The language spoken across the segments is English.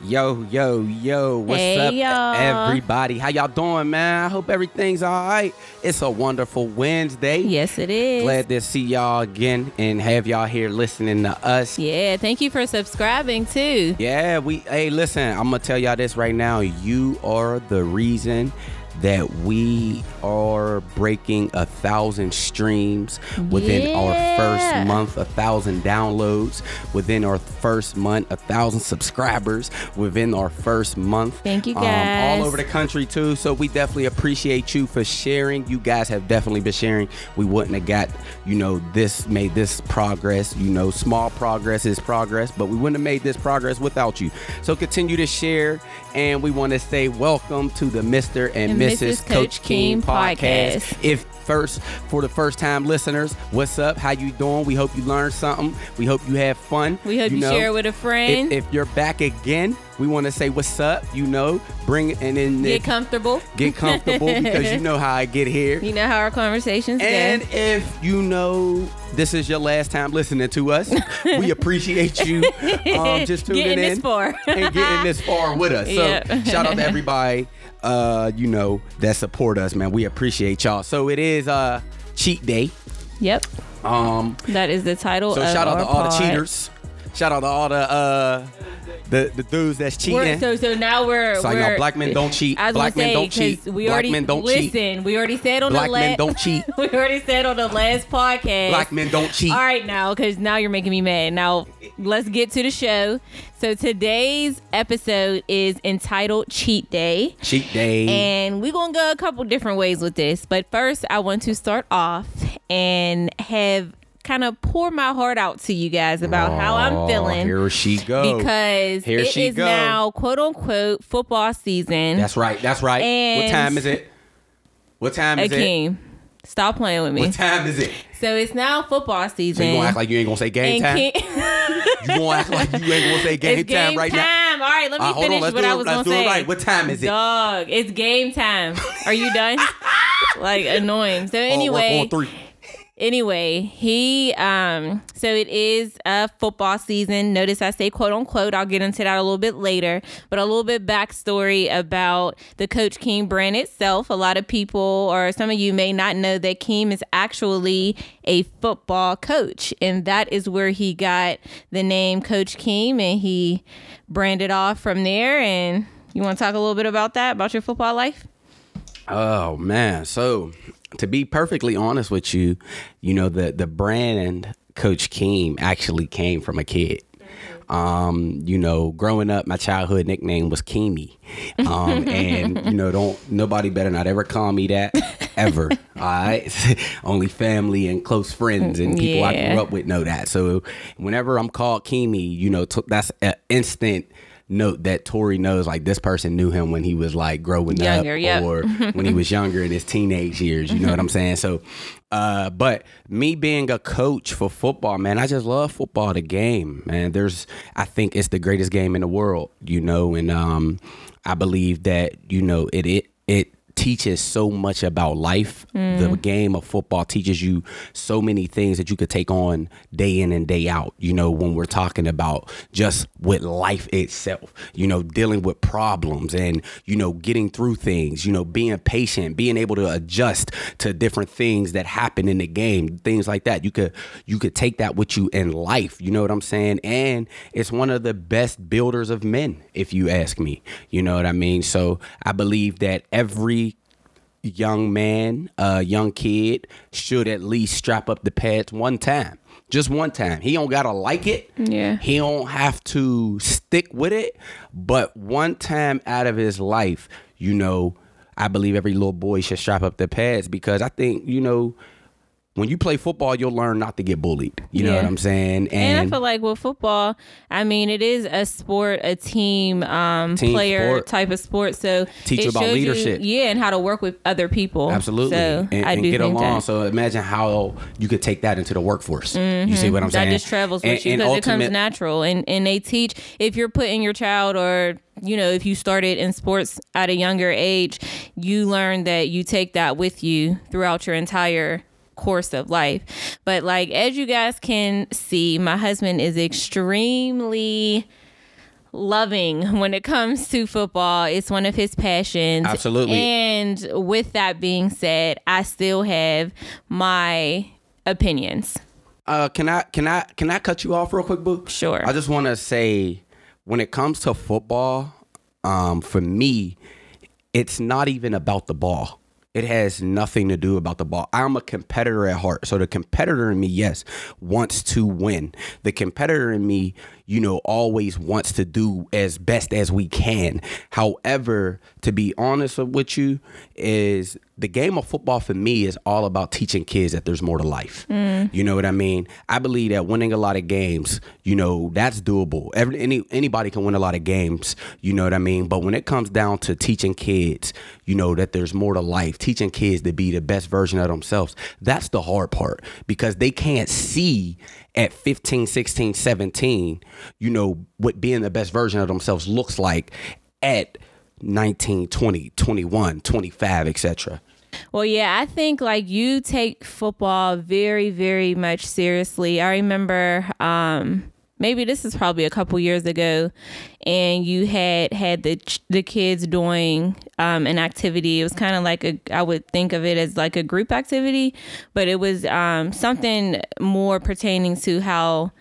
Yo, yo, yo, what's Hey, up, y'all. everybody? How y'all doing, man? I hope everything's all right. It's a wonderful Wednesday. Yes, it is. Glad to see y'all again and have y'all here listening to us. yeah, thank you for subscribing too. Yeah, we, hey, listen, I'm gonna tell y'all this right now. You are the reason that we are breaking a thousand streams within our first month, a thousand downloads within our first month, a thousand subscribers within our first month. Thank you, Um, guys. all over the country too. So we definitely appreciate you for sharing. You guys have definitely been sharing. We wouldn't have got, you know, this made this progress. You know, small progress is progress, but we wouldn't have made this progress without you. So continue to share, and we want to say welcome to the Mr. and, And Mrs. Mrs. Coach Keem podcast. If first for the first time listeners, what's up? How you doing? We hope you learned something. We hope you have fun. We hope you, know, share with a friend. if, if you're back again, we want to say what's up. You know, bring it and then get if- comfortable. get comfortable because you know how I get here. You know how our conversations And go. if you know this is your last time listening to us, we appreciate you um, just tuning Getting in this far. and getting this far with us. So Yeah. shout out to everybody, uh, you know, that support us, man. We appreciate y'all. So it is uh, cheat day. Yep, Um, that is the title. so shout out to all the cheaters. Shout out to all the uh, the the dudes that's cheating. We're, so so now we're no, we're, black men don't cheat. I was Black gonna men say, don't cheat. We Black already men don't listen. cheat. We already said on Black the men last. don't cheat. we already said on the last podcast. Black men don't cheat. All right, now, because now you're making me mad. Now, let's get to the show. So, today's episode is entitled Cheat Day. Cheat day. And we're going to go a couple different ways with this. But first, I want to start off and have kind of pour my heart out to you guys about how I'm Oh, feeling. Here she go. Because Here it is go. now, quote unquote, football season. That's right. That's right. what time is it? What time is it? Akeem, stop playing with me. What time is it? So, it's now football season. So you gonna act like you ain't gonna say game and time? You gonna act like you ain't gonna say game, it's game time right now? time. All right, let me Uh, hold on, finish what I it- was let's gonna do it say. right. What time is it? Dog, it's game time. Are you done? like annoying. So anyway, on three. Anyway, he um so it is a football season. Notice I say quote unquote. I'll get into that a little bit later, but a little bit backstory about the Coach Keem brand itself. A lot of people or some of you may not know that Keem is actually a football coach, and that is where he got the name Coach Keem, and he branded off from there. And you want to talk a little bit about that about your football life? Oh man. So to be perfectly honest with you, you know, the the brand Coach Keem actually came from a kid. Um, you know, growing up, my childhood nickname was Keemy. Um, and you know, don't nobody better not ever call me that ever. all right. Only family and close friends and people I grew up with know that. So whenever I'm called Keemy, you know, t- that's an instant note that Tori knows like this person knew him when he was like growing Younger, up yep. or when he was younger in his teenage years. You know what I'm saying? So, uh, but me being a coach for football, man, I just love football, the game, man. There's, I think it's the greatest game in the world, you know, and um, I believe that you know it it it teaches so much about life. The mm. game of football teaches you so many things that you could take on day in and day out. You know, when we're talking about just with life itself, you know, dealing with problems and, you know, getting through things, you know, being patient, being able to adjust to different things that happen in the game, things like that. You could you could take that with you in life. You know what I'm saying? And it's one of the best builders of men, if you ask me. You know what I mean? So I believe that every young man, uh, young kid should at least strap up the pads one time. Just one time. He don't gotta like it. Yeah. He don't have to stick with it. But one time out of his life, you know, I believe every little boy should strap up the pads because I think, you know, when you play football, you'll learn not to get bullied. You know what I'm saying? And, I feel like with football, I mean, it is a sport, a team, um, Team player sport. type of sport. So Teach it you about leadership. yeah, and how to work with other people. Absolutely. So and, I and do get along. that. So imagine how you could take that into the workforce. You see what I'm Mm-hmm. that just travels with And- you and because it comes natural and and they teach if you're putting your child or you know if you started in sports at a younger age you learn that you take that with you throughout your entire course of life but like as you guys can see my husband is extremely loving when it comes to football. It's one of his passions. Absolutely. And with that being said, I still have my opinions. Uh, can I can I can I cut you off real quick, boo? Sure. I just want to say, when it comes to football, um, for me, it's not even about the ball. It has nothing to do about the ball. I'm a competitor at heart. So the competitor in me, yes, wants to win. The competitor in me, you know, always wants to do as best as we can. However, to be honest with you, is the game of football for me is all about teaching kids that there's more to life. Mm. You know what I mean? I believe that winning a lot of games, you know, that's doable. Every any anybody can win a lot of games, you know what I mean? But when it comes down to teaching kids, you know, that there's more to life, teaching kids to be the best version of themselves, that's the hard part because they can't see at 15, 16, 17, you know, what being the best version of themselves looks like at 19, 20, 21, 25, etc. Well, yeah, I think like you take football very, very much seriously. I remember um maybe this is probably a couple years ago and you had had the the kids doing um, an activity. It was kind of like a i would think of it as like a group activity but it was um, something more pertaining to how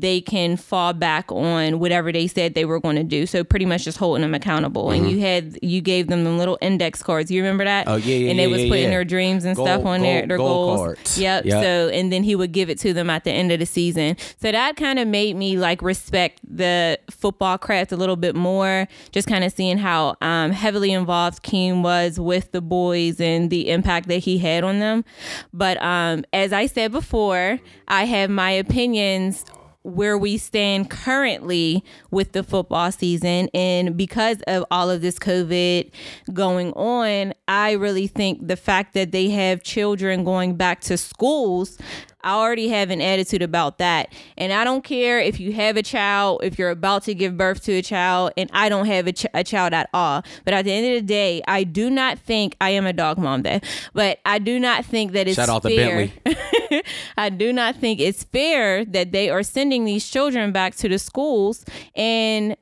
they can fall back on whatever they said they were going to do. So pretty much just holding them accountable. And you had you gave them the little index cards. You remember that? Mm-hmm. Oh, yeah, yeah, And they yeah, was yeah, putting yeah. their dreams and Goal- stuff on their goal- their goal goals. cards. Yep. Yep. So and then he would give it to them at the end of the season. So that kind of made me like respect the football craft a little bit more. Just kind of seeing how um, heavily involved Keem was with the boys and the impact that he had on them. But um, as I said before, I have my opinions where we stand currently with the football season. And because of all of this COVID going on, I really think the fact that they have children going back to schools. I already have an attitude about that. And I don't care if you have a child, if you're about to give birth to a child, and I don't have a, ch- a child at all. But at the end of the day, I do not think I am a dog mom there, but I do not think that it's Shout out to fair. Bentley. I do not think it's fair that they are sending these children back to the schools and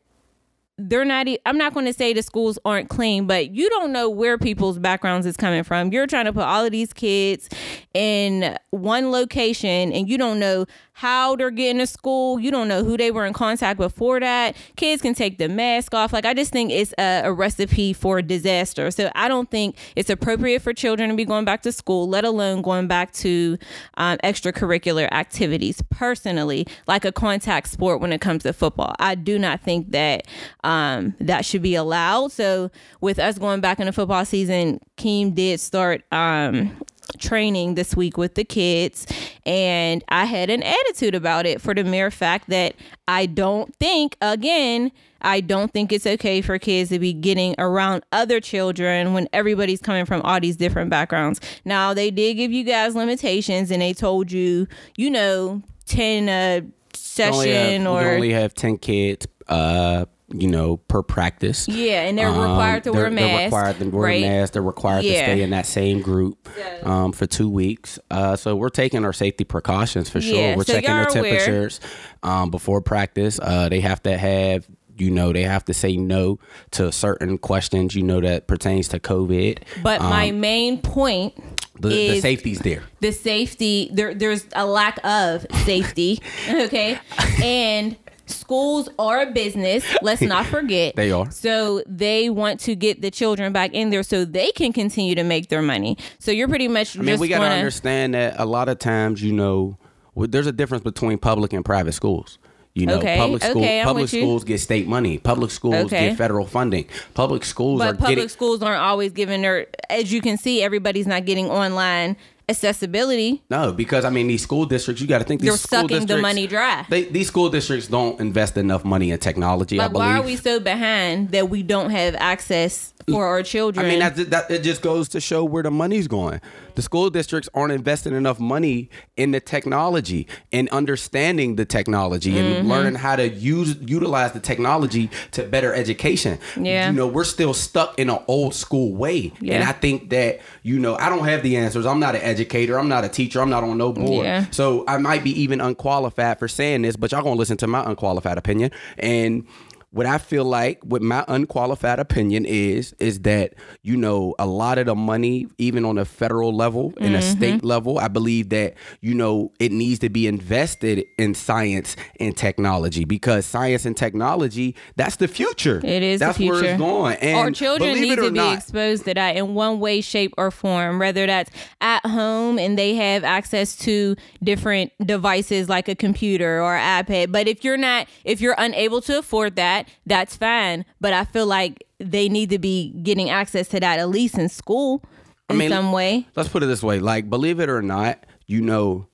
they're not i'm not going to say the schools aren't clean, but you don't know where people's backgrounds is coming from. You're trying to put all of these kids in one location and you don't know how they're getting to school. You don't know who they were in contact before that. Kids can take the mask off. Like I just think it's a, a recipe for disaster. So I don't think it's appropriate for children to be going back to school, let alone going back to um, extracurricular activities. Personally, like a contact sport when it comes to football, I do not think that um, that should be allowed. So with us going back into football season, Keem did start um, training this week with the kids and I had an attitude about it for the mere fact that I don't think again I don't think it's okay for kids to be getting around other children when everybody's coming from all these different backgrounds. Now they did give you guys limitations and they told you, you know, 10 uh only session have, we or only have 10 kids uh you know per practice yeah, and they're Um, required to wear a they're- mask. They're required to wear right? a mask. They're required to stay in that same group um, for two weeks. Uh, so we're taking our safety precautions for sure. Yeah, we're so checking their temperatures um, before practice. Uh, they have to have, you know, they have to say no to certain questions, you know, that pertains to COVID. But my main point The, the safety's there. the safety there there's a lack of safety okay and schools are a business let's not forget They are. so they want to get the children back in there so they can continue to make their money so you're pretty much I mean, just we got to understand that a lot of times, you know, there's a difference between public and private schools. You know, Okay, public school, okay, public schools get state money. Public schools Okay. get federal funding. Public schools are but public getting. schools aren't always giving their as you can see everybody's not getting online accessibility No, because I mean, these school districts, you got to think these they're school sucking the money dry They, these school districts don't invest enough money in technology. I like believe. why are we so behind that we don't have access for our children I mean, that, that it just goes to show where the money's going. The school districts aren't investing enough money in the technology and understanding the technology Mm-hmm. and learning how to use utilize the technology to better education. Yeah. you know, we're still stuck in an old school way, yeah. and I think that you know, I don't have the answers. I'm not an educator. I'm not a teacher. I'm not on no board. Yeah. So I might be even unqualified for saying this, but y'all gonna listen to my unqualified opinion and what I feel like, with my unqualified opinion is, is that, you know, a lot of the money, even on a federal level and a mm-hmm. state level, I believe that, you know, it needs to be invested in science and technology because science and technology, that's the future. It is That's the future. where it's going. And Our children need to be not, exposed to that in one way, shape, or form, whether that's at home and they have access to different devices like a computer or iPad. But if you're not, if you're unable to afford that, that's fine. But I feel like they need to be getting access to that at least in school in mean, some way. let's put it this way like believe it or not you know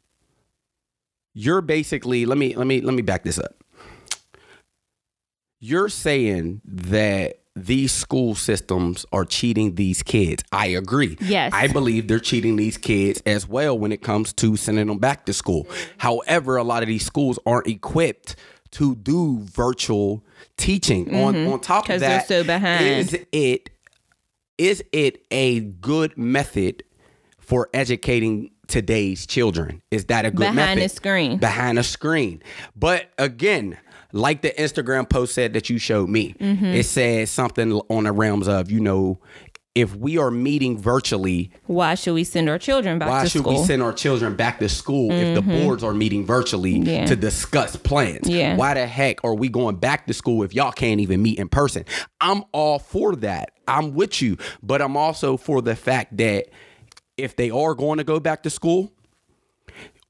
you're basically let me let me let me back this up you're saying that these school systems are cheating these kids. I agree. Yes. I believe they're cheating these kids as well when it comes to sending them back to school. However, a lot of these schools aren't equipped to do virtual teaching. On on top of that, so behind. is it is it a good method for educating today's children? Is that a good Behind method? a screen. Behind a screen. But again, like the Instagram post said that you showed me, Mm-hmm. it says something on the realms of, you know, if we are meeting virtually, Why should we send our children back why to should school? Mm-hmm. we send our children back to school if the boards are meeting virtually Yeah. to discuss plans? Yeah. Why the heck are we going back to school if y'all can't even meet in person? I'm all for that. I'm with you. But I'm also for the fact that if they are going to go back to school,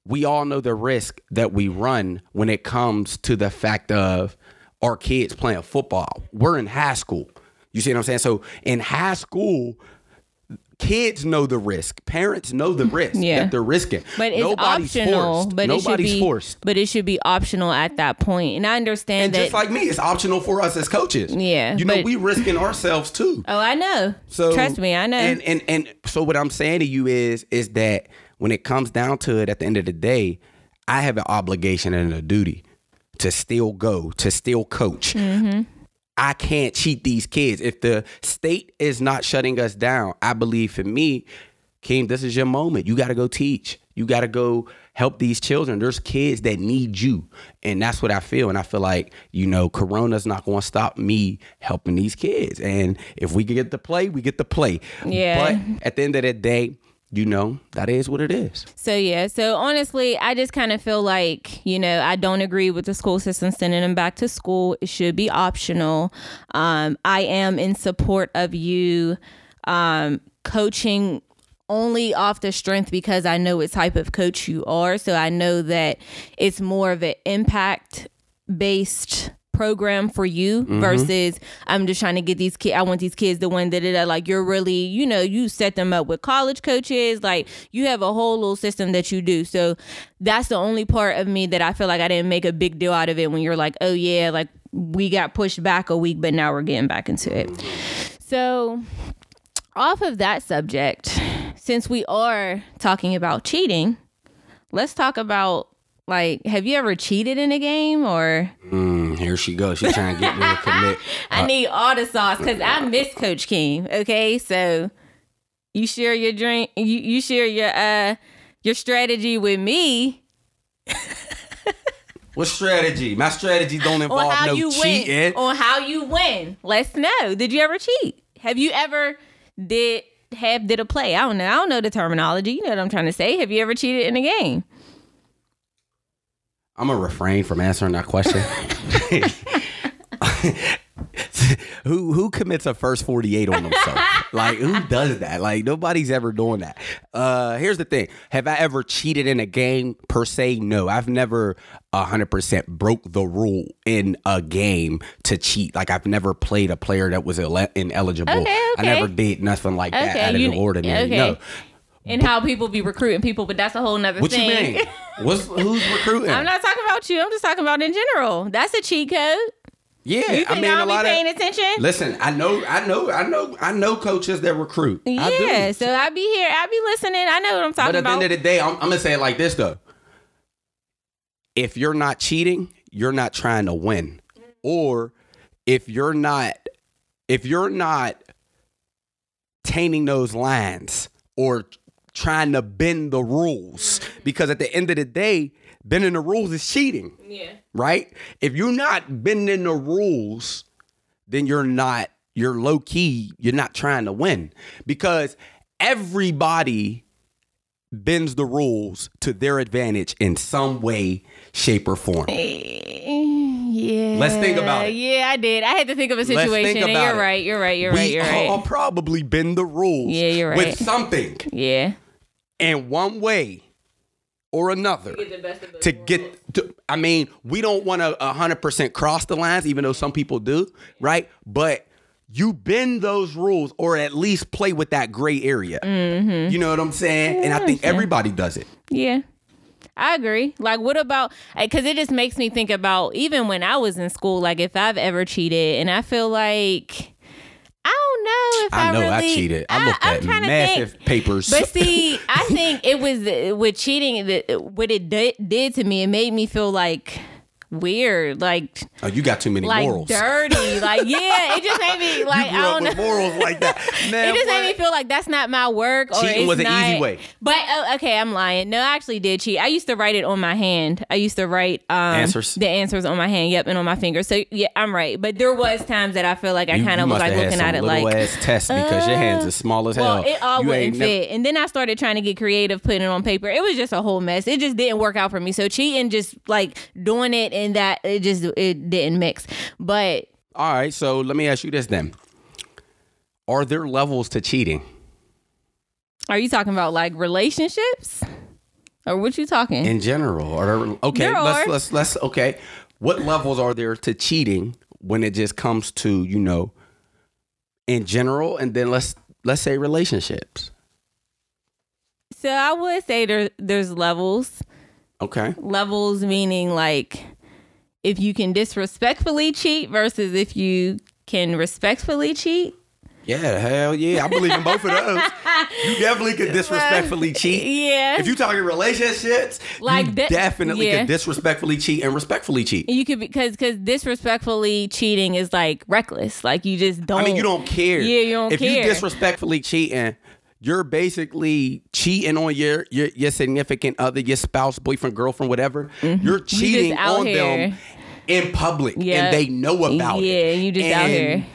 we all know the risk that we run when it comes to the fact of our kids playing football. We're in high school. You see what I'm saying? So in high school, kids know the risk. Parents know the risk Yeah. that they're risking. But it's Nobody's optional. forced. But it should be. forced. But it should be optional at that point. And I understand that. And that. just like me, it's optional for us as coaches. Yeah, You know, but- we risking ourselves too. oh, I know. So trust me, I know. And and and so what I'm saying to you is is that when it comes down to it, at the end of the day, I have an obligation and a duty to still go, to still coach. Mm-hmm. I can't cheat these kids. If the state is not shutting us down, I believe for me, Keem, this is your moment. You got to go teach. You got to go help these children. There's kids that need you. And that's what I feel. And I feel like, you know, Corona's not going to stop me helping these kids. And if we get to play, we get to play. Yeah. But at the end of the day, you know, that is what it is. So yeah, so honestly, I just kind of feel like you know I don't agree with the school system sending them back to school. It should be optional. Um, I am in support of you um, coaching only off the strength because I know what type of coach you are. So I know that it's more of an impact based program for you mm-hmm. versus I'm just trying to get these kids I want these kids to win that like you're really you know you set them up with college coaches. Like you have a whole little system that you do. So that's the only part of me that I feel like I didn't make a big deal out of it when you're like oh yeah like we got pushed back a week but now we're getting back into it. So off of that subject since we are talking about cheating let's talk about like have you ever cheated in a game or Mm, here she goes. She's trying to get me to commit. I need all the sauce because I miss Coach Keem. Okay, so you share your drink, you, you share your uh your strategy with me What strategy? My strategy don't involve no you cheating. win. On how you win. Let's know. Did you ever cheat? Have you ever did have did a play? I don't know. I don't know the terminology. You know what I'm trying to say. Have you ever cheated in a game? I'm gonna refrain from answering that question. who who commits a first 48 on themselves? like who does that? Like nobody's ever doing that. Uh here's the thing. Have I ever cheated in a game per se? No. I've never 100% broke the rule in a game to cheat. Like I've never played a player that was ele- ineligible. Okay, I never did nothing like that out of you- the ordinary. okay. No. And how people be recruiting people, but that's a whole nother What thing. you mean? What's who's recruiting? I'm not talking about you. I'm just talking about in general. That's a cheat code. yeah, You I think mean I a don't be paying of attention? Listen, I know, I know, I know, I know coaches that recruit. I Yeah, do. so I be here, I be listening. I know what I'm talking about. But at the end of the day, I'm, I'm gonna say it like this though: if you're not cheating, you're not trying to win, or if you're not, if you're not tainting those lines or trying to bend the rules, mm-hmm. because at the end of the day, bending the rules is cheating, Yeah. right? If you're not bending the rules, then you're not, you're low key, you're not trying to win because everybody bends the rules to their advantage in some way, shape, or form. Eh, yeah. Let's think about it. Yeah, I did. I had to think of a situation. and you're it. right. You're right. You're right. we You're right. all probably bend the rules Yeah, you're right. with something yeah. In one way or another to get to, I mean, we don't want to 100% cross the lines, even though some people do, right? But you bend those rules or at least play with that gray area. Mm-hmm. You know what I'm saying? and I think everybody does it. Yeah. I agree. Like, what about, because it just makes me think about even when I was in school, like if I've ever cheated, and I feel like, I don't know if I, I know I cheated. I looked I'm at massive think. papers. But see, I think it was with cheating that what it did, did to me. It made me feel like weird, like oh, you got too many like morals. dirty, like yeah. It just made me like you I don't up know. with morals like that. Man, It just made me feel like that's not my work. Or Cheating it's was an not, easy way. But oh, okay, I'm lying. No, I actually did cheat. I used to write it on my hand. I used to write um, Answers? the answers on my hand. Yep, and on my finger. So yeah, I'm right. But there was times that I feel like I kind of was like looking at it like. ass test because your hands are small as Well, hell. it all You wouldn't ain't never- fit. And then I started trying to get creative, putting it on paper. It was just a whole mess. It just didn't work out for me. So cheating, just like doing it and that, it just it didn't mix. But All right, so let me ask you this then. Are there levels to cheating? are you talking about like relationships, or what you talking? in general are okay There let's are. let's let's okay what levels are there to cheating when it just comes to you know in general and then let's let's say relationships so I would say there there's levels. okay Levels meaning like if you can disrespectfully cheat versus if you can respectfully cheat. yeah hell yeah i believe in both of those you definitely could disrespectfully cheat Yeah. if you talking relationships Like you that- definitely yeah. could disrespectfully cheat and respectfully cheat you could because because disrespectfully cheating is like reckless. Like you just don't. I mean, you don't care. Yeah, you don't if care. you disrespectfully cheating, you're basically cheating on your your, your significant other, your spouse, boyfriend, girlfriend, whatever. You're cheating Mm-hmm. out on here. them in public, Yeah. and they know about Yeah, it. you just out And- here.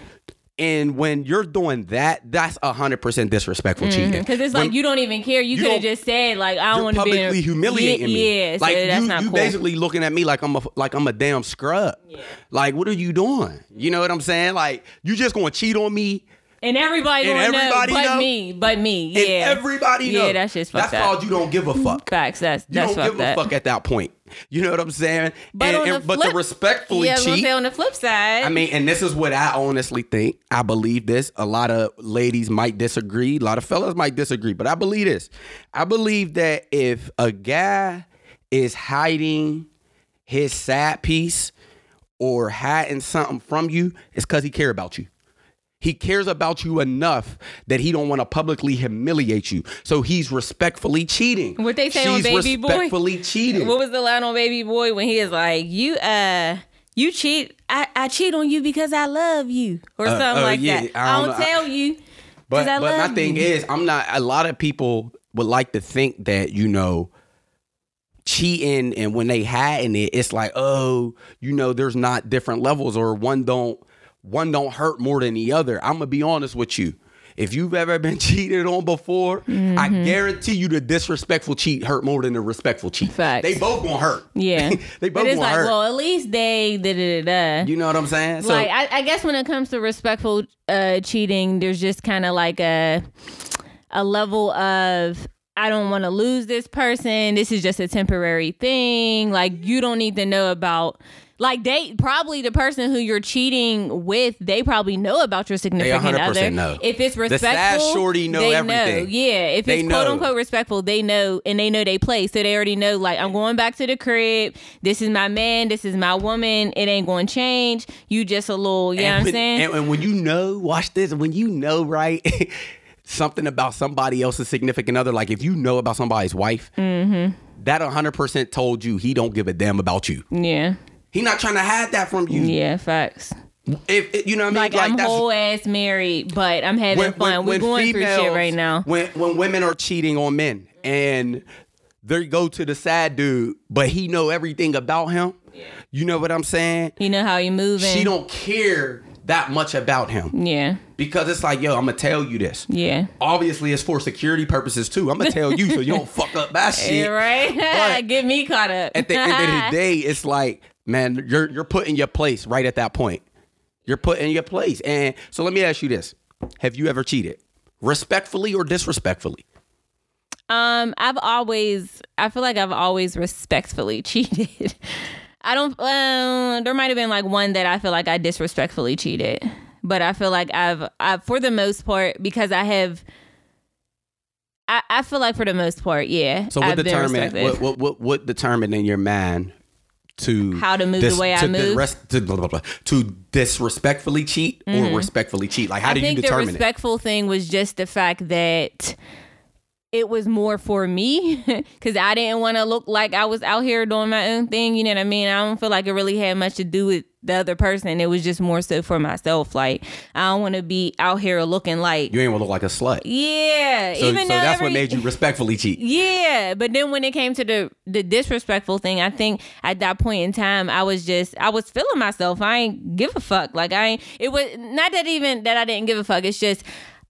And when you're doing that, that's hundred percent disrespectful cheating. Because Mm-hmm. it's like When you don't even care. You, you could have just said like I don't want to be publicly humiliating yeah, me. Yeah, so like that's you, not you cool. basically looking at me like I'm a like I'm a damn scrub. Like, what are you doing? You know what I'm saying? Like, you just gonna cheat on me and everybody and everybody know, but know? me, but me. Yeah, and everybody Yeah, that's just That's up. called you don't give a fuck. Facts. That's You that's don't give a fuck at that point. You know what I'm saying? But and, on and- the but flip, to respectfully yeah, cheat. say on the flip side. I mean, and this is what I honestly think. I believe this. A lot of ladies might disagree. A lot of fellas might disagree, but I believe this. I believe that if a guy is hiding his sad piece or hiding something from you, it's because he care about you. He cares about you enough that he don't want to publicly humiliate you. So he's respectfully cheating. What they say on She's Baby Boy? respectfully cheating. what was the line on Baby Boy when he is like, "You uh." You cheat. I, I cheat on you because I love you, or Uh, something uh, like yeah, that. I I don't don't, know. I- tell you But I but my thing you. is, I'm not. A lot of people would like to think that you know, cheating and when they hiding it, it's like, oh, you know, there's not different levels or one don't one don't hurt more than the other. I'm gonna be honest with you. If you've ever been cheated on before, I Mm-hmm. guarantee you the disrespectful cheat hurt more than the respectful cheat. Facts. They both gonna hurt. Yeah, they both but it's gonna like, hurt. well, at least they da da da. da. you know what I'm saying? So I, I guess when it comes to respectful uh, cheating, there's just kind of like a a level of I don't want to lose this person. This is just a temporary thing. Like you don't need to know about. Like they probably the person who you're cheating with, they probably know about your significant 100% other. know. If it's The respectful, sad shorty know they everything. Know. Yeah, if They it's quote unquote respectful, they know and they know they play, so they already know. Like I'm going back to the crib. This is my man. This is my woman. It ain't going to change. You just a little, you know what I'm saying? And, and when you know, watch this. When you know, right, something about somebody else's significant other, like if you know about somebody's wife, Mm-hmm. that 100% told you he don't give a damn about you. yeah, He not trying to hide that from you. yeah, facts. If, if- you know what I mean? Like, I'm whole ass married, but I'm having fun. We're going through shit right now. When when women are cheating on men and they go to the sad dude, but he know everything about him. Yeah. You know what I'm saying? You know how you moving. She don't care that much about him Yeah. because it's like, yo, I'm gonna tell you this. Yeah. Obviously, it's for security purposes too. I'm gonna tell you so you don't fuck up that shit. Yeah, right? But- Get me caught up. At the end of the day, it's like, man, you're you're putting your place right at that point. You're put in your place. And so let me ask you this: Have you ever cheated, respectfully or disrespectfully? Um, I've always, I feel like I've always respectfully cheated. I don't. Um, there might have been like one that I feel like I disrespectfully cheated, but I feel like I've, I, for the most part, because I have. I, I feel like for the most part, yeah. So what I've determined what, what what what determined in your mind to How to move the way I to move? to, blah, blah, blah, to disrespectfully cheat or respectfully cheat? Like how Mm-hmm. I do you think the determine it? respectful thing was just the fact that it was more for me because I didn't want to look like I was out here doing my own thing. You know what I mean? I don't feel like it really had much to do with the other person. It was just more so for myself. Like I don't want to be out here looking like You ain't want to look like a slut. yeah. So, even so that's what made you respectfully cheat. yeah, but then when it came to the the disrespectful thing, I think at that point in time, I was just I was feeling myself. I ain't give a fuck. Like I ain't. It was not that even that I didn't give a fuck. It's just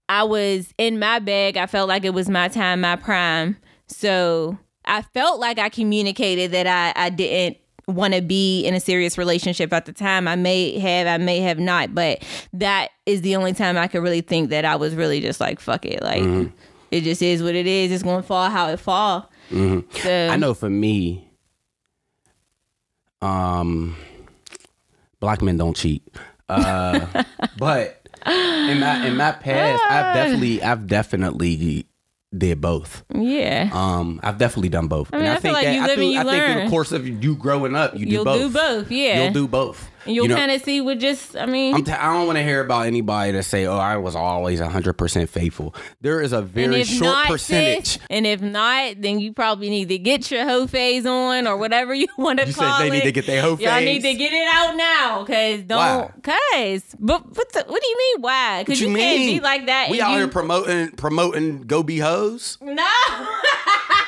I was in my bag. I felt like it was my time, my prime. So I felt like I communicated that I I didn't want to be in a serious relationship at the time. I may have, I may have not, but that is the only time I could really think that I was really just like fuck it, like. It just is what it is. It's gonna fall how it fall. So, I know for me, um, black men don't cheat. Uh, but in my in my past, I've definitely I've definitely did both. Yeah. Um, I've definitely done both. mean, I feel like you live and you I think in the course of you growing up, you do both. You'll both. do both, yeah. You'll do both. You'll You know, kind of see what just, I mean, I'm t- I don't want to hear about anybody that say, "Oh, I was always 100 percent faithful." There is a very short not, percentage. sis, and if not, then you probably need to get your hoe phase on or whatever you want to You said call they it. need to get their hoe Y'all need to get it out now, cause don't, cause, but what, the, what do you mean why? What Cause you, you, mean? can't be like that. We out you, here promoting promoting go be hoes. no.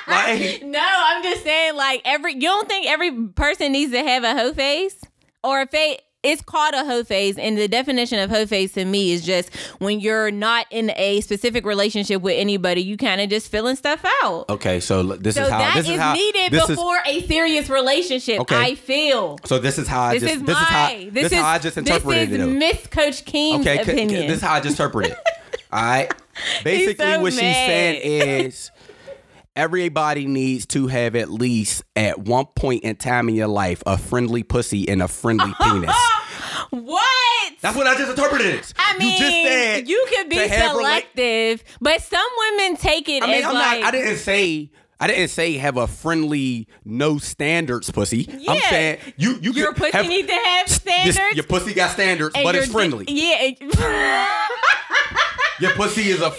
Like, No, I'm just saying, like every you don't think every person needs to have a hoe face or a face. It's called a hoe phase, and the definition of hoe phase to me is just when you're not in a specific relationship with anybody, you kind of just filling stuff out. okay, so this So is how that this is is how needed this is before a serious relationship. Okay. I feel. so this is how I This just is this my. is how this, this, is how I just interpreted this it. is though. Miss Coach Keem's Okay, opinion. this is how I just interpret it. All right. Basically, so what she's mad. saying is everybody needs to have at least at one point in time in your life a friendly pussy and a friendly penis. what? That's what I just interpreted it. I mean, you just said you could be have rela- selective, but some women take it I mean, as I'm like not. I didn't say. I didn't say have a friendly, no standards pussy. I'm saying you you your pussy have, need to have this- standards. your pussy got standards, and but it's friendly. di- Yeah. Your pussy is a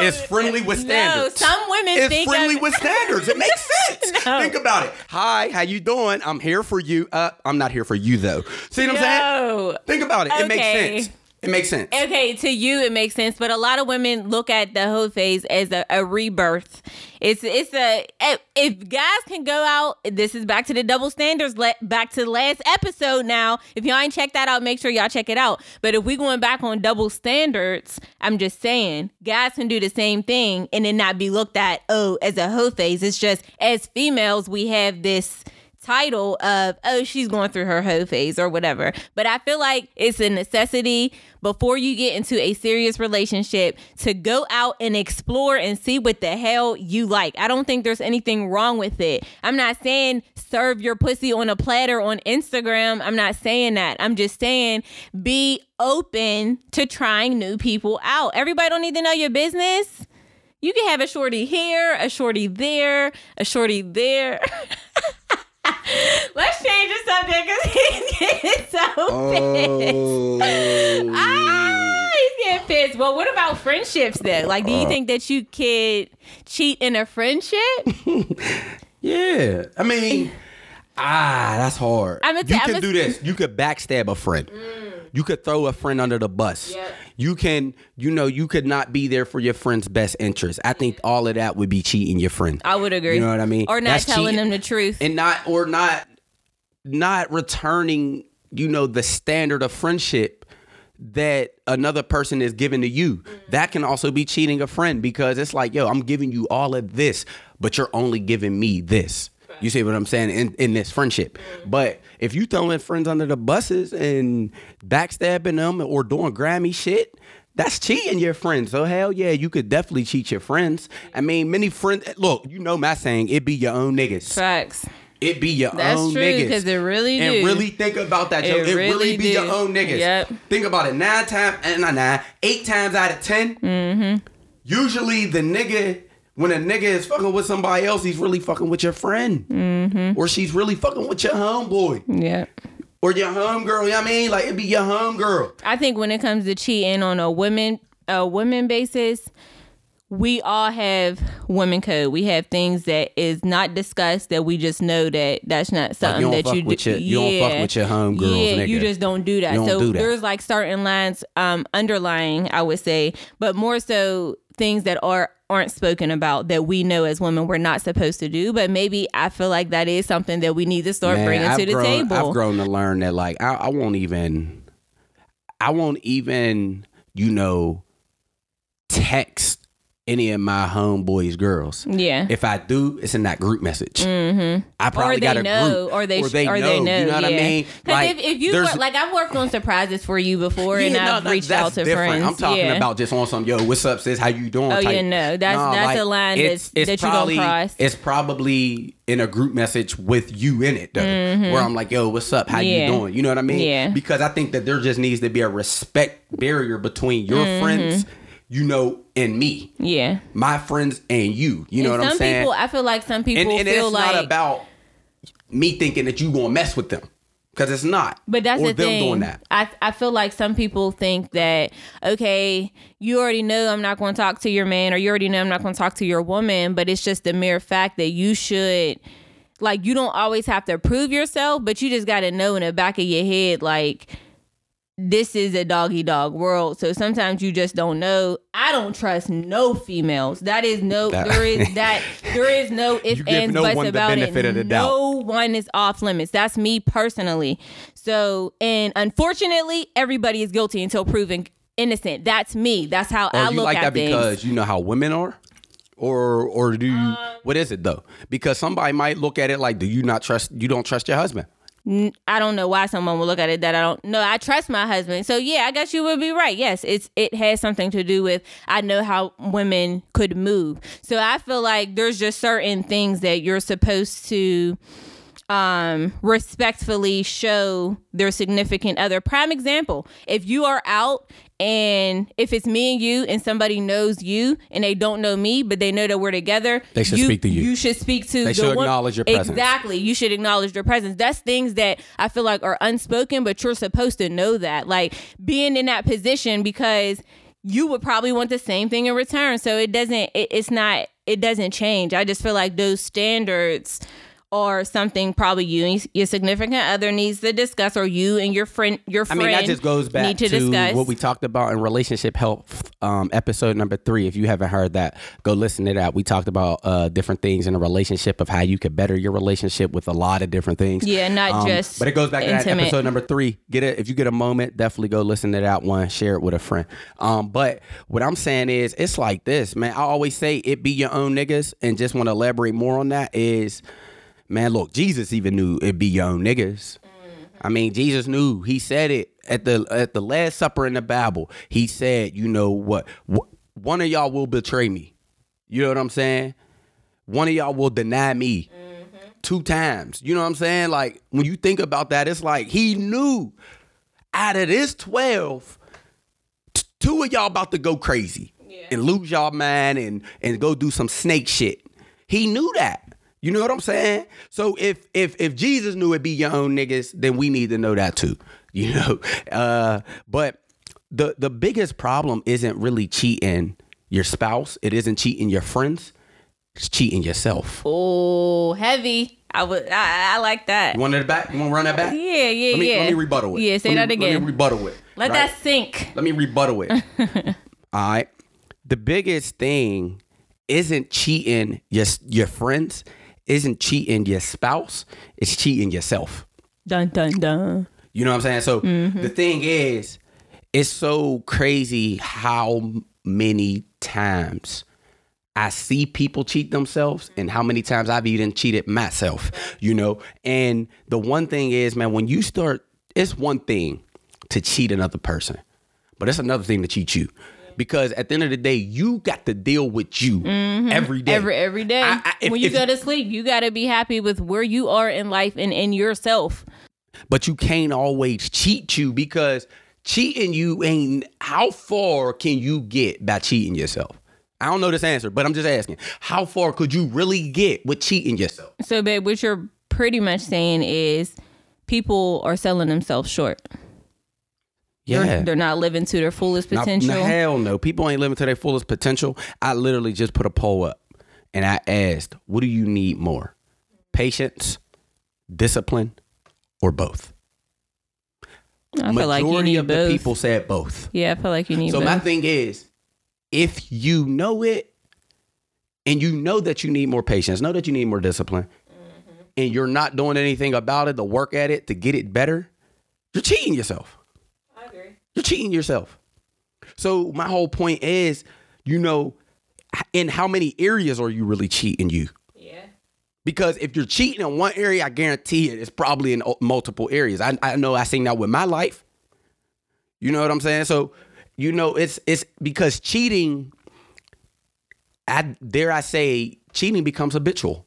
Yo. is friendly with No, standards. some women it's think friendly of- with standards. It makes sense. No. Think about it. Hi, how you doing? I'm here for you. Uh, I'm not here for you though. See what I'm saying? Think about it. It makes sense. It makes sense. Okay, to you it makes sense, but a lot of women look at the hoe phase as a, a rebirth. It's it's a if- if guys can go out. This is back to the double standards. Let back to the last episode. Now, if y'all ain't check that out, make sure y'all check it out. But if we going back on double standards, I'm just saying guys can do the same thing and then not be looked at oh as a hoe phase. It's just as females we have this title of oh she's going through her hoe phase or whatever. But i feel like it's a necessity before you get into a serious relationship to go out and explore and see what the hell you like. I don't think there's anything wrong with it. I'm not saying serve your pussy on a platter on instagram. I'm not saying that. I'm just saying be open to trying new people out. Everybody don't need to know your business. You can have a shorty here, a shorty there, a shorty there. Let's change the subject because he's getting so Oh. pissed. Ah, he's getting pissed. Well, what about friendships though? Like, do Uh. you think that you could cheat in a friendship? Yeah. I mean, ah, that's hard. I'ma you t- can I'ma- do this. You could backstab a friend. You could throw a friend under the bus. Yep. You can, you know, you could not be there for your friend's best interest. I think all of that would be cheating your friend. I would agree. You know what I mean? Or not That's telling cheating. them the truth. and not or not not returning you know the standard of friendship that another person is giving to you mm-hmm. that can also be cheating a friend because it's like yo i'm giving you all of this but you're only giving me this you see what i'm saying in, in this friendship but if you throwing friends under the buses and backstabbing them or doing grammy shit that's cheating your friends. So hell yeah, you could definitely cheat your friends. I mean, many friends. Look, you know my saying. It be your own niggas. Facts. It be your That's own true, niggas. 'cause it really And do. really think about that. It It, really, really be do. your own niggas. Yep. Think about it. Nine times, and not nine, eight times out of 10 Mm-hmm. Usually, the nigga, when a nigga is fucking with somebody else, he's really fucking with your friend, Mm-hmm. or she's really fucking with your homeboy, Yeah. or your homegirl. You know what I mean? Like it'd be your homegirl. I think when it comes to cheating on a women a women basis, we all have women code. We have things that is not discussed that we just know that that's not something don't that you do. your- you don't fuck with your homegirls, Yeah, you just don't do that. Don't so do that. there's like certain lines um underlying, I would say, but more so things that are aren't spoken about that we know as women we're not supposed to do but maybe i feel like that is something that we need to start Man, bringing I've to the grown, table. I've grown to learn that like I, I won't even I won't even, you know, text any of my homeboys girls. yeah If I do, it's in that group message. Mm-hmm. I probably got a know, group, or they, or they or know. they know. You know what I mean? Because if, if you work, like I've worked on surprises for you before, and Yeah, no, I've no, reached out to different. friends. I'm talking yeah. about just on some yo, what's up, sis? How you doing? Oh, type. yeah, no, that's- that's a line it's- that's- it's that you don't probably- cross. It's probably in a group message with you in it, though, where I'm like, yo, what's up? How Mm-hmm. Yeah. you doing? You know what I mean? Yeah. Because I think that there just needs to be a respect barrier between your Mm-hmm. friends, you know, and me, Yeah. my friends, and you. You know and what I'm some saying? people, I feel like some people and and feel it's like not about me thinking that you gonna mess with them because it's not. But that's or the them thing. doing that. I I feel like some people think that okay, you already know I'm not going to talk to your man, or you already know I'm not going to talk to your woman. But it's just the mere fact that you should, like, you don't always have to prove yourself, but you just got to know in the back of your head, like. This is a doggy dog world, so sometimes you just don't know. I don't trust no females. That is no. That- there is that. There is no if ands no buts about it. no one is off limits. That's me personally. So, and unfortunately, everybody is guilty until proven innocent. That's me. That's how Or I you look like at that things. because you know how women are? Or or do you Um, what is it though? Because somebody might look at it like, do you not trust you don't trust your husband? I don't know why someone would look at it that I don't know. I trust my husband. So yeah, I guess you would be right. Yes, it's it has something to do with I know how women could move. So I feel like there's just certain things that you're supposed to um respectfully show their significant other. Prime example, if you are out and if it's me and you and somebody knows you and they don't know me but they know that we're together They should speak to you. you should speak to They the should one- acknowledge your presence. exactly. You should acknowledge their presence. That's things that i feel like are unspoken but you're supposed to know that. Like being in that position because you would probably want the same thing in return. So it doesn't it, it's not it doesn't change. I just feel like those standards are something probably you and your significant other needs to discuss or you and your friend your friend I mean, that just goes back need to, to, discuss what we talked about in relationship health, um, episode number three. If you haven't heard that, go listen to that. We talked about uh, different things in a relationship of how you could better your relationship with a lot of different things. Yeah, not Um, just But it goes back to that episode number three. Get it if you get a moment, definitely go listen to that one. Share it with a friend. Um, but what I'm saying is, it's like this, man. I always say it be your own niggas, and just want to elaborate more on that is. Man, look, Jesus even knew it'd be own niggas. I mean, Jesus knew. He said it at the at the Last Supper in the Bible. He said, you know what? Wh- One of y'all will betray me. You know what I'm saying? One of y'all will deny me two times. You know what I'm saying? Like when you think about that, it's like he knew out of this 12, t- two of y'all about to go crazy and lose y'all mind and and go do some snake shit. He knew that. You know what I'm saying? So if if if Jesus knew it be your own niggas, then we need to know that too. You know? Uh but the the biggest problem isn't really cheating your spouse. It isn't cheating your friends. It's cheating yourself. Oh, heavy. I would. I, I like that. You want it back? You want to run that back? Yeah, yeah, Let me, yeah. let me rebuttal it. Yeah, say Let that me- Let again. me rebuttal it. Let right? that sink. Let me rebuttal it. All right. The biggest thing isn't cheating your your friends, isn't cheating your spouse, it's cheating yourself. Dun dun dun. You know what I'm saying? So Mm-hmm. the thing is, it's so crazy how many times I see people cheat themselves and how many times I've even cheated myself, you know? And the one thing is, man, when you start, it's one thing to cheat another person, but it's another thing to cheat you. Because at the end of the day, you got to deal with you every day. Mm-hmm. Every every day. I- I- if- when you if- go to sleep, you got to be happy with where you are in life and in yourself. but you can't always cheat you because cheating you ain't how far can you get by cheating yourself i don't know this answer but i'm just asking how far could you really get with cheating yourself So, babe, what you're pretty much saying is people are selling themselves short. They're, they're not living to their fullest potential. now, hell no people ain't living to their fullest potential i literally just put a poll up and i asked what do you need more patience discipline or both I feel like you need of both. the people said both yeah, I feel like you need So both. my thing is, if you know it, and you know that you need more patience, know that you need more discipline, Mm-hmm. and you're not doing anything about it to work at it to get it better, you're cheating yourself. You're cheating yourself. So my whole point is, you know, in how many areas are you really cheating you? Yeah. Because if you're cheating in one area, I guarantee it, it's probably in uh, multiple areas. I, I know I seen that with my life. You know what I'm saying? So, you know, it's it's because cheating, I dare I say, cheating becomes habitual.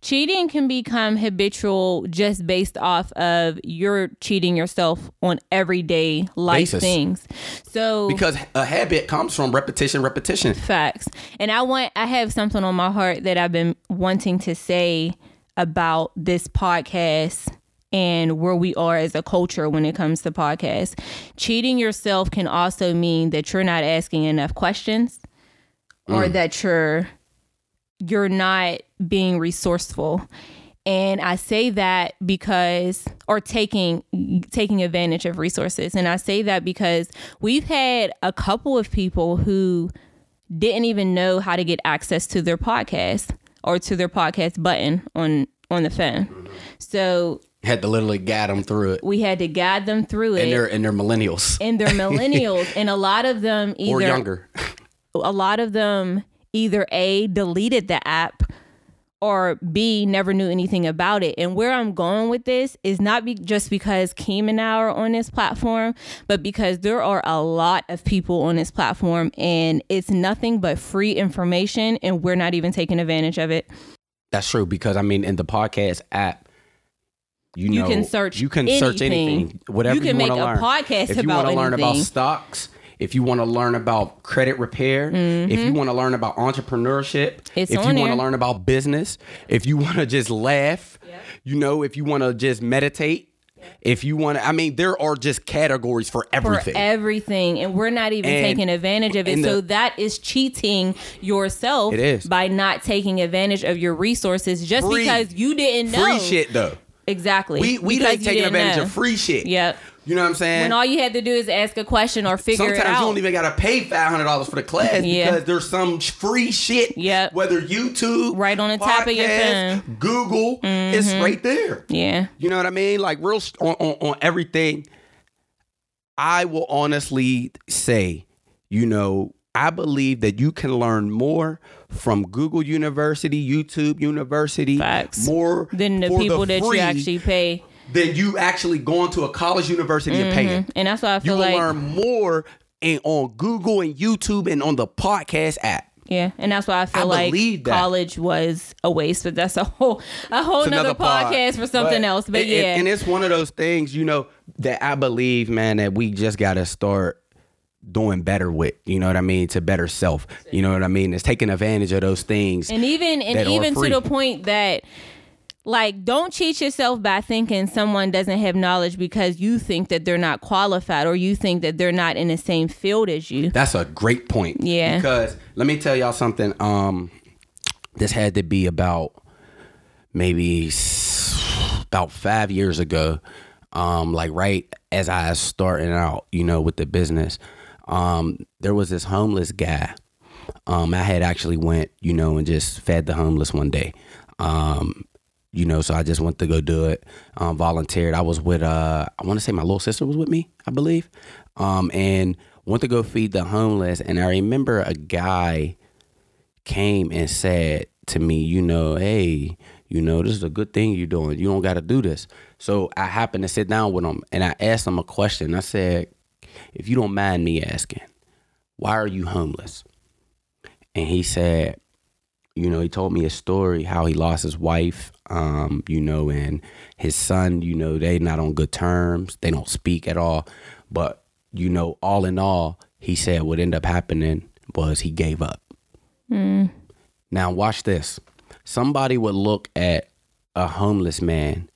Cheating can become habitual just based off of you're cheating yourself on everyday life Basis. things. So Because a habit comes from repetition, repetition. Facts. And I want I have something on my heart that I've been wanting to say about this podcast and where we are as a culture when it comes to podcasts. Cheating yourself can also mean that you're not asking enough questions or mm. that you're you're not being resourceful. And I say that because or taking taking advantage of resources. And I say that because we've had a couple of people who didn't even know how to get access to their podcast or to their podcast button on on the phone. So Had to literally guide them through it. we had to guide them through it. And they're and they're millennials and they're millennials and a lot of them either or younger. a lot of them either A, deleted the app, or B, never knew anything about it. And where I'm going with this is not be- just because Keem and I are on this platform, but because there are a lot of people on this platform and it's nothing but free information and we're not even taking advantage of it. That's true because I mean in the podcast app, you You know, can search you can search anything. anything, whatever You can wanna make a learn. podcast if you about wanna learn about anything. stocks, if you want to learn about credit repair, if you want to learn about entrepreneurship, Mm-hmm. It's if you want to learn about business, if you want to just laugh, you know, if you want to just meditate, if you want to, I mean, there are just categories for everything. For everything, and we're not even And- taking advantage of it. the- so that is cheating yourself It is. by not taking advantage of your resources just Free- because you didn't know. free shit though. Exactly. We we Because like taking advantage know. of free shit. Yep. You know what I'm saying? When all you had to do is ask a question or figure Sometimes it out. Sometimes you don't even gotta pay five hundred dollars for the class Yeah. because there's some free shit. Yep. Whether YouTube, Right on the top of your podcast, phone. Mm-hmm. Google, it's right there. yeah. You know what I mean? Like real on, on on everything. I will honestly say, you know, I believe that you can learn more from Google University, YouTube University, Facts. more Than the people that you actually pay. than you actually going to a college university and paying. Mm-hmm. And that's why I feel will like you learn more in, on Google and YouTube and on the podcast app. Yeah, and that's why I feel I like college was a waste, but that's a whole a whole nother pod. podcast for something But- else. But and- yeah, and it's one of those things, you know, that I believe, man, that we just got to start doing better with. You know what I mean? To better self. You know what I mean? It's taking advantage of those things. and even and even to the point that like don't cheat yourself by thinking someone doesn't have knowledge because you think that they're not qualified or you think that they're not in the same field as you That's a great point. Yeah. Because let me tell y'all something. Um, this had to be about maybe about five years ago. Um, like right as I was starting out, you know, with the business. Um, there was this homeless guy. Um, I had actually went, you know, and just fed the homeless one day. Um, you know, so I just went to go do it. Um, volunteered. I was with uh, I want to say my little sister was with me, I believe, um, and went to go feed the homeless. And I remember a guy came and said to me, you know, hey, you know, this is a good thing you're doing. You don't got to do this. So I happened to sit down with him and I asked him a question. I said, if you don't mind me asking, why are you homeless? And he said, you know, he told me a story how he lost his wife, um, you know, and his son, you know, they not on good terms. They don't speak at all. But, you know, all in all, he said what ended up happening was he gave up. Mm. Now, watch this. Somebody would look at a homeless man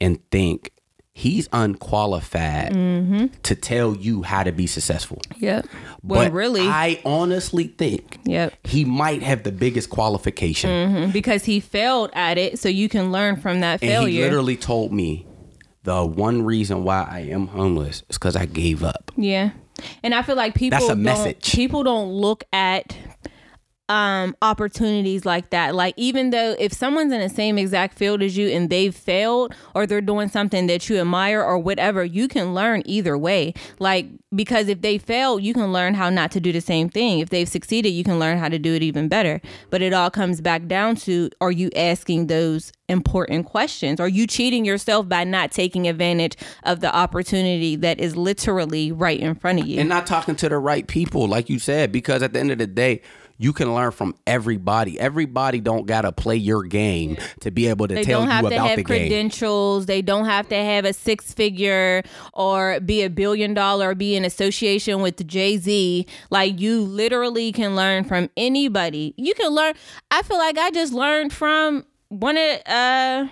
and think he's unqualified to tell you how to be successful. yep well but really I honestly think yep he might have the biggest qualification. Mhm, because he failed at it so you can learn from that And failure he literally told me the one reason why I am homeless is because I gave up. Yeah. And I feel like people That's a don't message. people don't look at um opportunities like that. Like even though if someone's in the same exact field as you and they've failed or they're doing something that you admire or whatever, you can learn either way. Like because if they fail, you can learn how not to do the same thing. If they've succeeded, you can learn how to do it even better. But it all comes back down to are you asking those important questions? Are you cheating yourself by not taking advantage of the opportunity that is literally right in front of you? And not talking to the right people, like you said, because at the end of the day, you can learn from everybody. Everybody don't gotta play your game to be able to they tell don't have to have credentials. They don't have to have a six figure or be a billion dollar be in association with Jay Z. Like you literally can learn from anybody. You can learn. I feel like I just learned from one of uh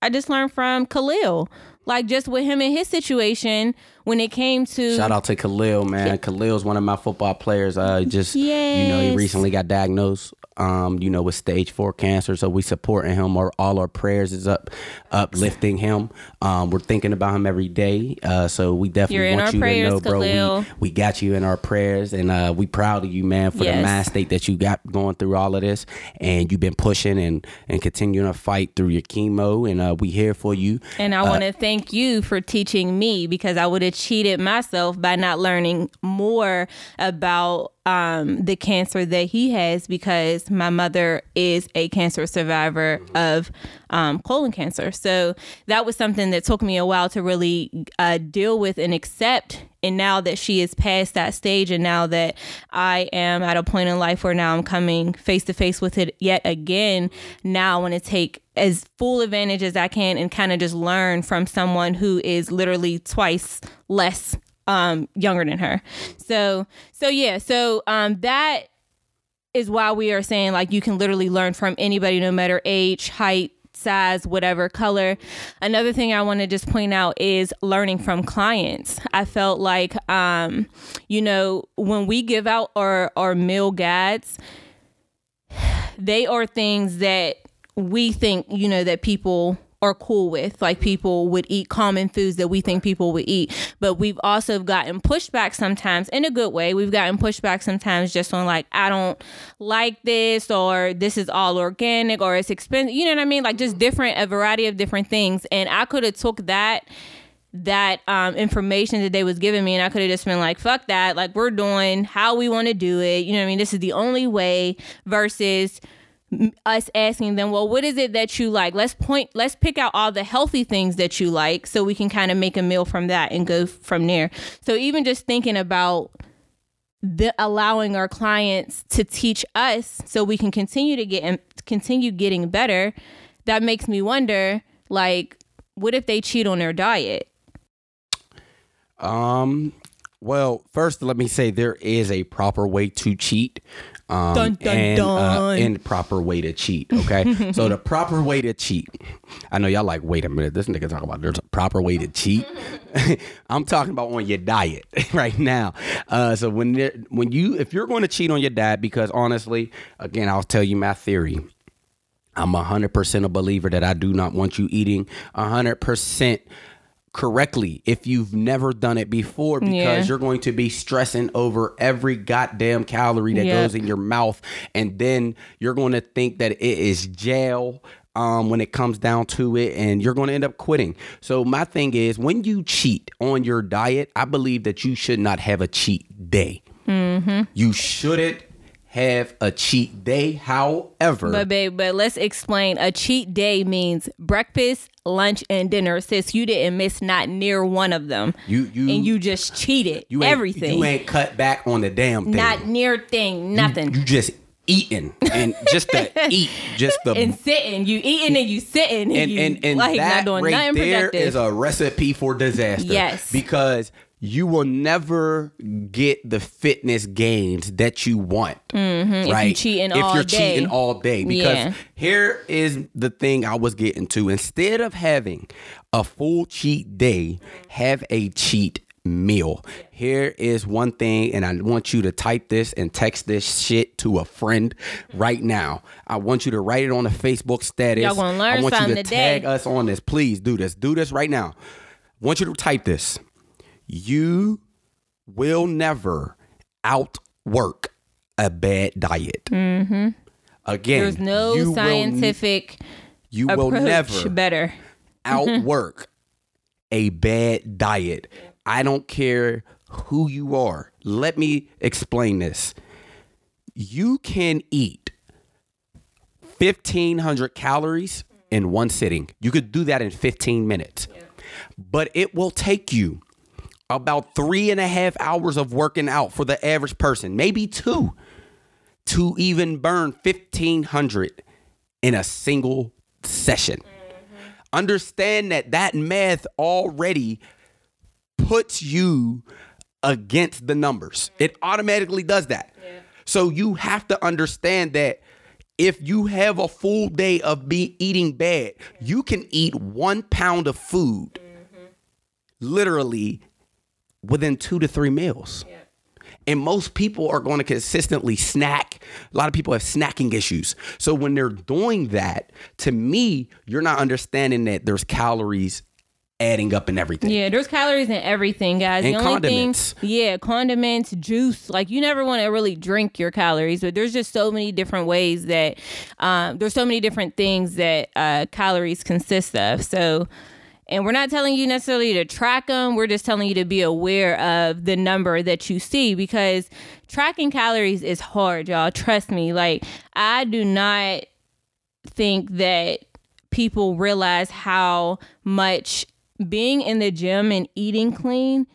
I just learned from Khalil. Like just with him and his situation when it came to Shout out to Khalil, man. Khalil's one of my football players. Uh, just you know, he recently got diagnosed, um, you know, with stage four cancer. So we supporting him. Or all our prayers is up, uplifting him. Um, we're thinking about him every day. Uh, so we definitely want you prayers, to know, bro. Khalil. We, we got you in our prayers, and uh, we proud of you, man, for the Yes. mind state that you got going through all of this, and you've been pushing and and continuing to fight through your chemo, and uh, we here for you. And I want to thank you for teaching me because I would have cheated myself by not learning more about um, the cancer that he has because my mother is a cancer survivor of um, colon cancer. So that was something that took me a while to really uh, deal with and accept. And now that she is past that stage, and now that I am at a point in life where now I'm coming face to face with it yet again, now I want to take as full advantage as I can and kind of just learn from someone who is literally twice less um younger than her. So so yeah, so um that is why we are saying like you can literally learn from anybody no matter age, height, size, whatever color. Another thing I want to just point out is learning from clients. I felt like um you know, when we give out our our meal guides, they are things that we think, you know, that people are cool with. Like people would eat common foods that we think people would eat. But we've also gotten pushback sometimes in a good way. We've gotten pushback sometimes just on like, I don't like this or this is all organic or it's expensive. You know what I mean? Like just different, a variety of different things. And I could have took that that um, information that they was giving me and I could have just been like, fuck that. Like we're doing how we want to do it. You know what I mean? This is the only way versus us asking them, well, what is it that you like? Let's point, let's pick out all the healthy things that you like so we can kind of make a meal from that and go from there. So even just thinking about the allowing our clients to teach us so we can continue to get and continue getting better, that makes me wonder, like, what if they cheat on their diet? Um, well, first let me say there is a proper way to cheat. Um, Dun, dun, and, Uh, and proper way to cheat. Okay, so the proper way to cheat. I know y'all like. Wait a minute, this nigga talking about there's a proper way to cheat. I'm talking about on your diet right now. Uh, so when there- when you if you're going to cheat on your diet, because honestly, again, I'll tell you my theory. I'm hundred percent a believer that I do not want you eating hundred percent correctly if you've never done it before because Yeah. you're going to be stressing over every goddamn calorie that Yep. goes in your mouth and then you're going to think that it is jail um, when it comes down to it and you're going to end up quitting so my thing is when you cheat on your diet i believe that you should not have a cheat day you shouldn't have a cheat day however But babe, but let's explain. A cheat day means breakfast, lunch, and dinner. Since you didn't miss not near one of them, You- you- and you just cheated you everything. you ain't cut back on the damn thing not near thing, nothing. you just eating and just to eat just the and sitting, you eating and you sitting, and, and you and, and like that not doing right nothing there productive. is a recipe for disaster. Yes. because you will never get the fitness gains that you want. Mm-hmm. Right? you cheating if all you're cheating all day, because Yeah. here is the thing I was getting to. Instead of having a full cheat day, have a cheat meal. Here is one thing, and I want you to type this and text this shit to a friend right now. I want you to write it on the Facebook status. Y'all gonna learn I want you to today. tag us on this. Please do this. Do this right now. I want you to type this. You will never outwork a bad diet. Mm-hmm. Again, There's no you will- scientific you will never better. outwork a bad diet. I don't care who you are. Let me explain this. You can eat 1500 calories in one sitting. You could do that in 15 minutes. But it will take you about three and a half hours of working out for the average person, maybe two, to even burn 1500 in a single session. Mm-hmm. Understand that that math already puts you against the numbers. Mm-hmm. It automatically does that. So you have to understand that if you have a full day of be eating bad, you can eat one pound of food mm-hmm. literally within two to three meals. And most people are going to consistently snack. A lot of people have snacking issues. So when they're doing that, to me, you're not understanding that there's calories adding up in everything. Yeah, there's calories in everything, guys. And the only condiments. thing, yeah, condiments, juice. Like you never want to really drink your calories, but there's just so many different ways that um, there's so many different things that uh, calories consist of. So. And we're not telling you necessarily to track them. We're just telling you to be aware of the number that you see because tracking calories is hard, y'all. Trust me. Like, I do not think that people realize how much being in the gym and eating clean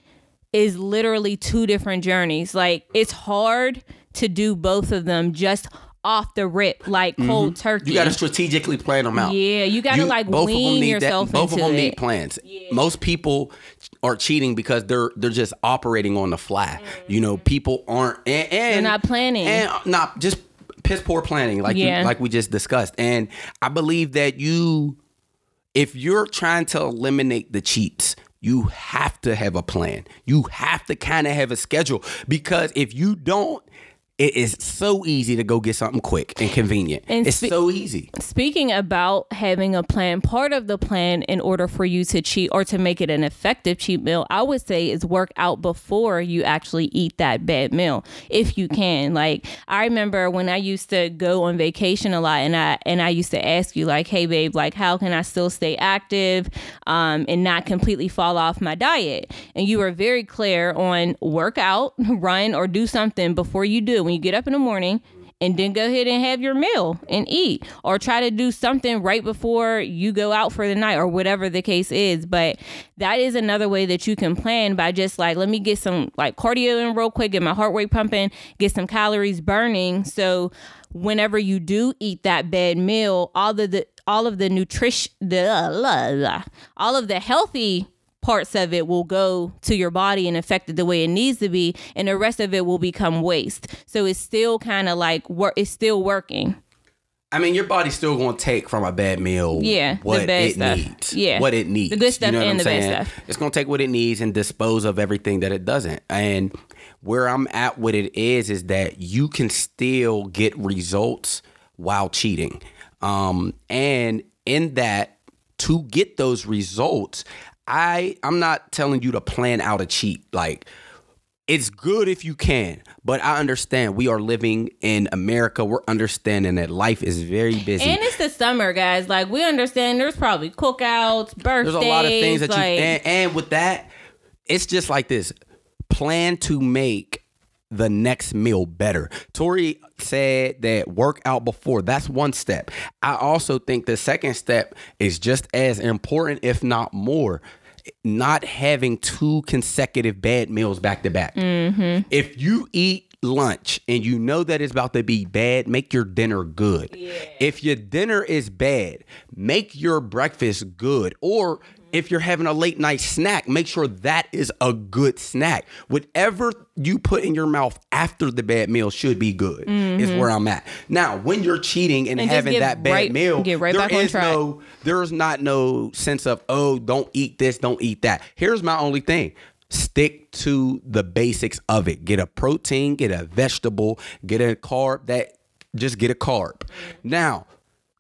is literally two different journeys. Like it's hard to do both of them just off the rip, like cold turkey. Mm-hmm. You got to strategically plan them out. Yeah, you gotta, like, both wean yourself both into of them it. need plans. Most people are cheating because they're they're just operating on the fly. You know, people aren't and, and They're not planning. and not just piss poor planning, like you, Yeah. like we just discussed. And I believe that you, if you're trying to eliminate the cheats. You have to have a plan. You have to kind of have a schedule because if you don't, it is so easy to go get something quick and convenient. And it's spe- so easy. Speaking about having a plan, part of the plan in order for you to cheat or to make it an effective cheat meal, I would say is work out before you actually eat that bad meal, if you can. Like I remember when I used to go on vacation a lot, and I and I used to ask you like, "Hey, babe, like how can I still stay active um, and not completely fall off my diet?" And you were very clear on work out, run, or do something before you do when you get up in the morning and then go ahead and have your meal and eat or try to do something right before you go out for the night or whatever the case is. But that is another way that you can plan by just like let me get some like cardio in real quick get my heart rate pumping get some calories burning. So whenever you do eat that bad meal all of the all of the nutrition the all of the healthy parts of it will go to your body and affect it the way it needs to be, and the rest of it will become waste. So it's still kind of like work. It's still working. I mean, your body's still going to take from a bad meal Yeah, what it stuff. needs. Yeah. What it needs. The good stuff you know and I'm the bad stuff. It's going to take what it needs and dispose of everything that it doesn't. And where I'm at with it is, is that you can still get results while cheating. Um, and in that, to get those results, I I'm not telling you to plan out a cheat. Like it's good if you can, but I understand we are living in America. We're understanding that life is very busy. And it's the summer, guys. Like we understand, there's probably cookouts, birthdays. There's a lot of things that like, you and, and with that, it's just like this. Plan to make the next meal better. Tori said that work out before. That's one step. I also think the second step is just as important, if not more. Not having two consecutive bad meals back to back. Mm-hmm. If you eat lunch and you know that it's about to be bad, make your dinner good. If your dinner is bad, make your breakfast good. Or if you're having a late night snack, make sure that is a good snack. Whatever you put in your mouth after the bad meal should be good, is mm-hmm. where I'm at. Now, when you're cheating and, And having that bad right- meal, get right there back on track. no there's not no sense of oh don't eat this don't eat that here's my only thing stick to the basics of it get a protein get a vegetable get a carb that just get a carb now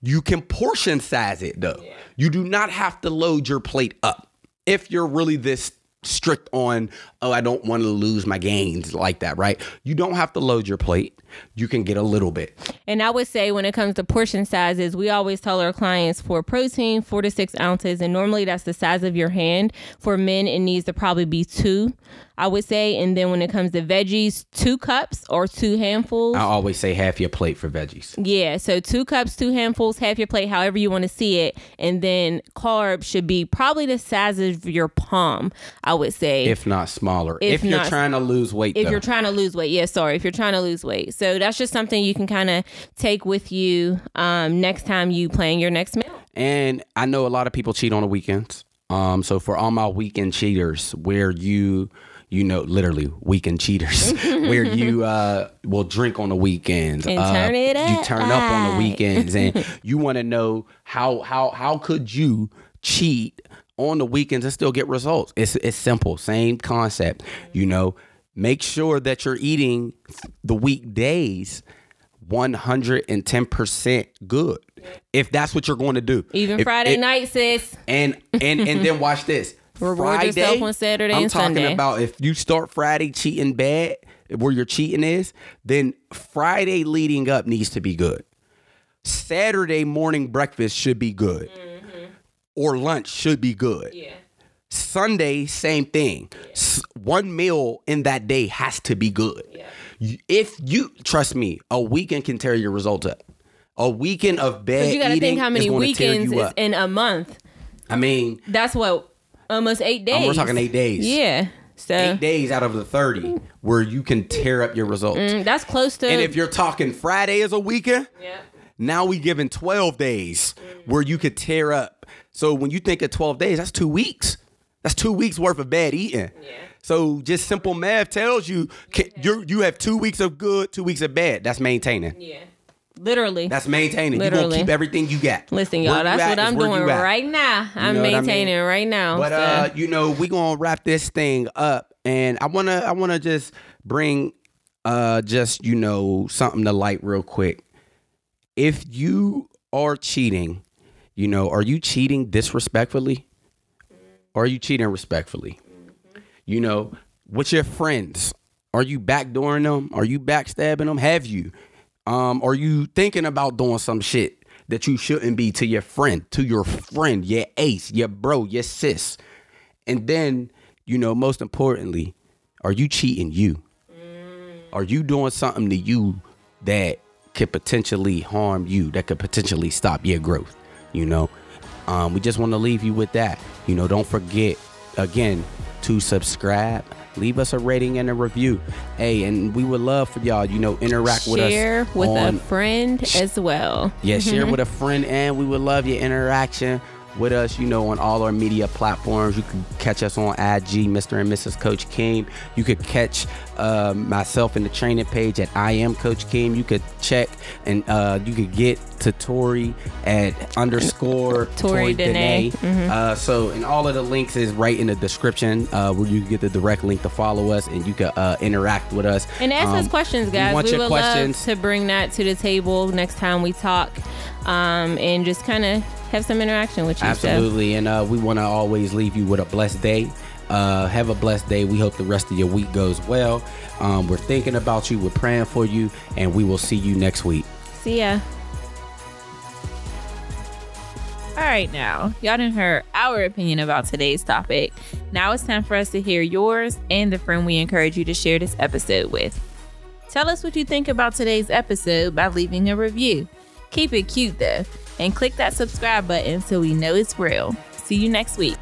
you can portion size it though. You do not have to load your plate up. If you're really this strict on oh i don't want to lose my gains like that right? You don't have to load your plate you can get a little bit And I would say when it comes to portion sizes, we always tell our clients for protein, four to six ounces, and normally that's the size of your hand. For men, it needs to probably be two, I would say. And then when it comes to veggies, two cups or two handfuls. i always say half your plate for veggies Yeah, so two cups, two handfuls, half your plate, however you want to see it. And then carbs should be probably the size of your palm, I would say. if not smaller. If If, you're trying to lose weight, if though. you're trying to lose weight. Yeah, sorry. If you're trying to lose weight. So that's just something you can kind of take with you um, next time you plan your next meal. and I know a lot of people cheat on the weekends. Um, so for all my weekend cheaters, where you, you know, literally weekend cheaters, where you uh, will drink on the weekends, And uh, turn it you turn up on the weekends, and you want to know how how how could you cheat on the weekends and still get results? It's it's simple, same concept. You know, make sure that you're eating the weekdays 110% good. If that's what you're going to do. Even If Friday it- night, sis. and and and then watch this. Reward yourself on Saturday I'm and talking Sunday. about if you start Friday cheating bad, where your cheating is, then Friday leading up needs to be good. Saturday morning breakfast should be good, mm-hmm. or lunch should be good. Yeah. Sunday, same thing. S- One meal in that day has to be good. You- If you trust me, a weekend can tear your results up. A weekend of bad you got to eating think how many weekends is in a month. I mean, That's what, almost eight days. Um, we're talking eight days. Yeah. So Eight days out of the 30 where you can tear up your results. mm, that's close to. And if you're talking Friday as a weekend, yeah. now we giving 12 days where you could tear up. So when you think of 12 days, that's two weeks. That's two weeks worth of bad eating. Yeah. So just simple math tells you can, you you have two weeks of good, two weeks of bad. That's maintaining. Yeah. Literally. That's maintaining. You're Literally. gonna keep everything you got. Listen, y'all, that's what I'm doing right now. I'm know what I mean? maintaining right now. But so. uh, you know, we gonna wrap this thing up, and I wanna I wanna just bring uh just you know something to light real quick. If you are cheating, you know, are you cheating disrespectfully, or are you cheating respectfully? You know, with your friends, are you backdooring them? Are you backstabbing them? Have you? Um, are you thinking about doing some shit that you shouldn't be to your friend, to your friend, your ace, your bro, your sis? And then, you know, most importantly, are you cheating you? Are you doing something to you that could potentially harm you, that could potentially stop your growth? You know, um, we just want to leave you with that. You know, don't forget again to subscribe, leave us a rating and a review. Hey, and we would love for y'all, you know, interact with us. share with on, a friend as well. yeah, share with a friend, and we would love your interaction with us, you know, on all our media platforms. You can catch us on IG, Mr. and Mrs. Coach Keem. You could catch uh, myself in the training page at I am Coach Keem. You could check and uh, you could get to Tori at underscore Tori Dene. Mm-hmm. Uh, so, and all of the links is right in the description uh, where you can get the direct link to follow us and you can uh, interact with us. And ask Um, us questions, guys. want We your would questions. love to bring that to the table next time we talk um, and just kind of have some interaction with you. So, Absolutely. And uh, we want to always leave you with a blessed day. Uh, have a blessed day. We hope the rest of your week goes well. Um, we're thinking about you. We're praying for you. And we will see you next week. see ya. All right, now, y'all done heard our opinion about today's topic. Now it's time for us to hear yours and the friend we encourage you to share this episode with. Tell us what you think about today's episode by leaving a review. Keep it cute though, and click that subscribe button so we know it's real. See you next week.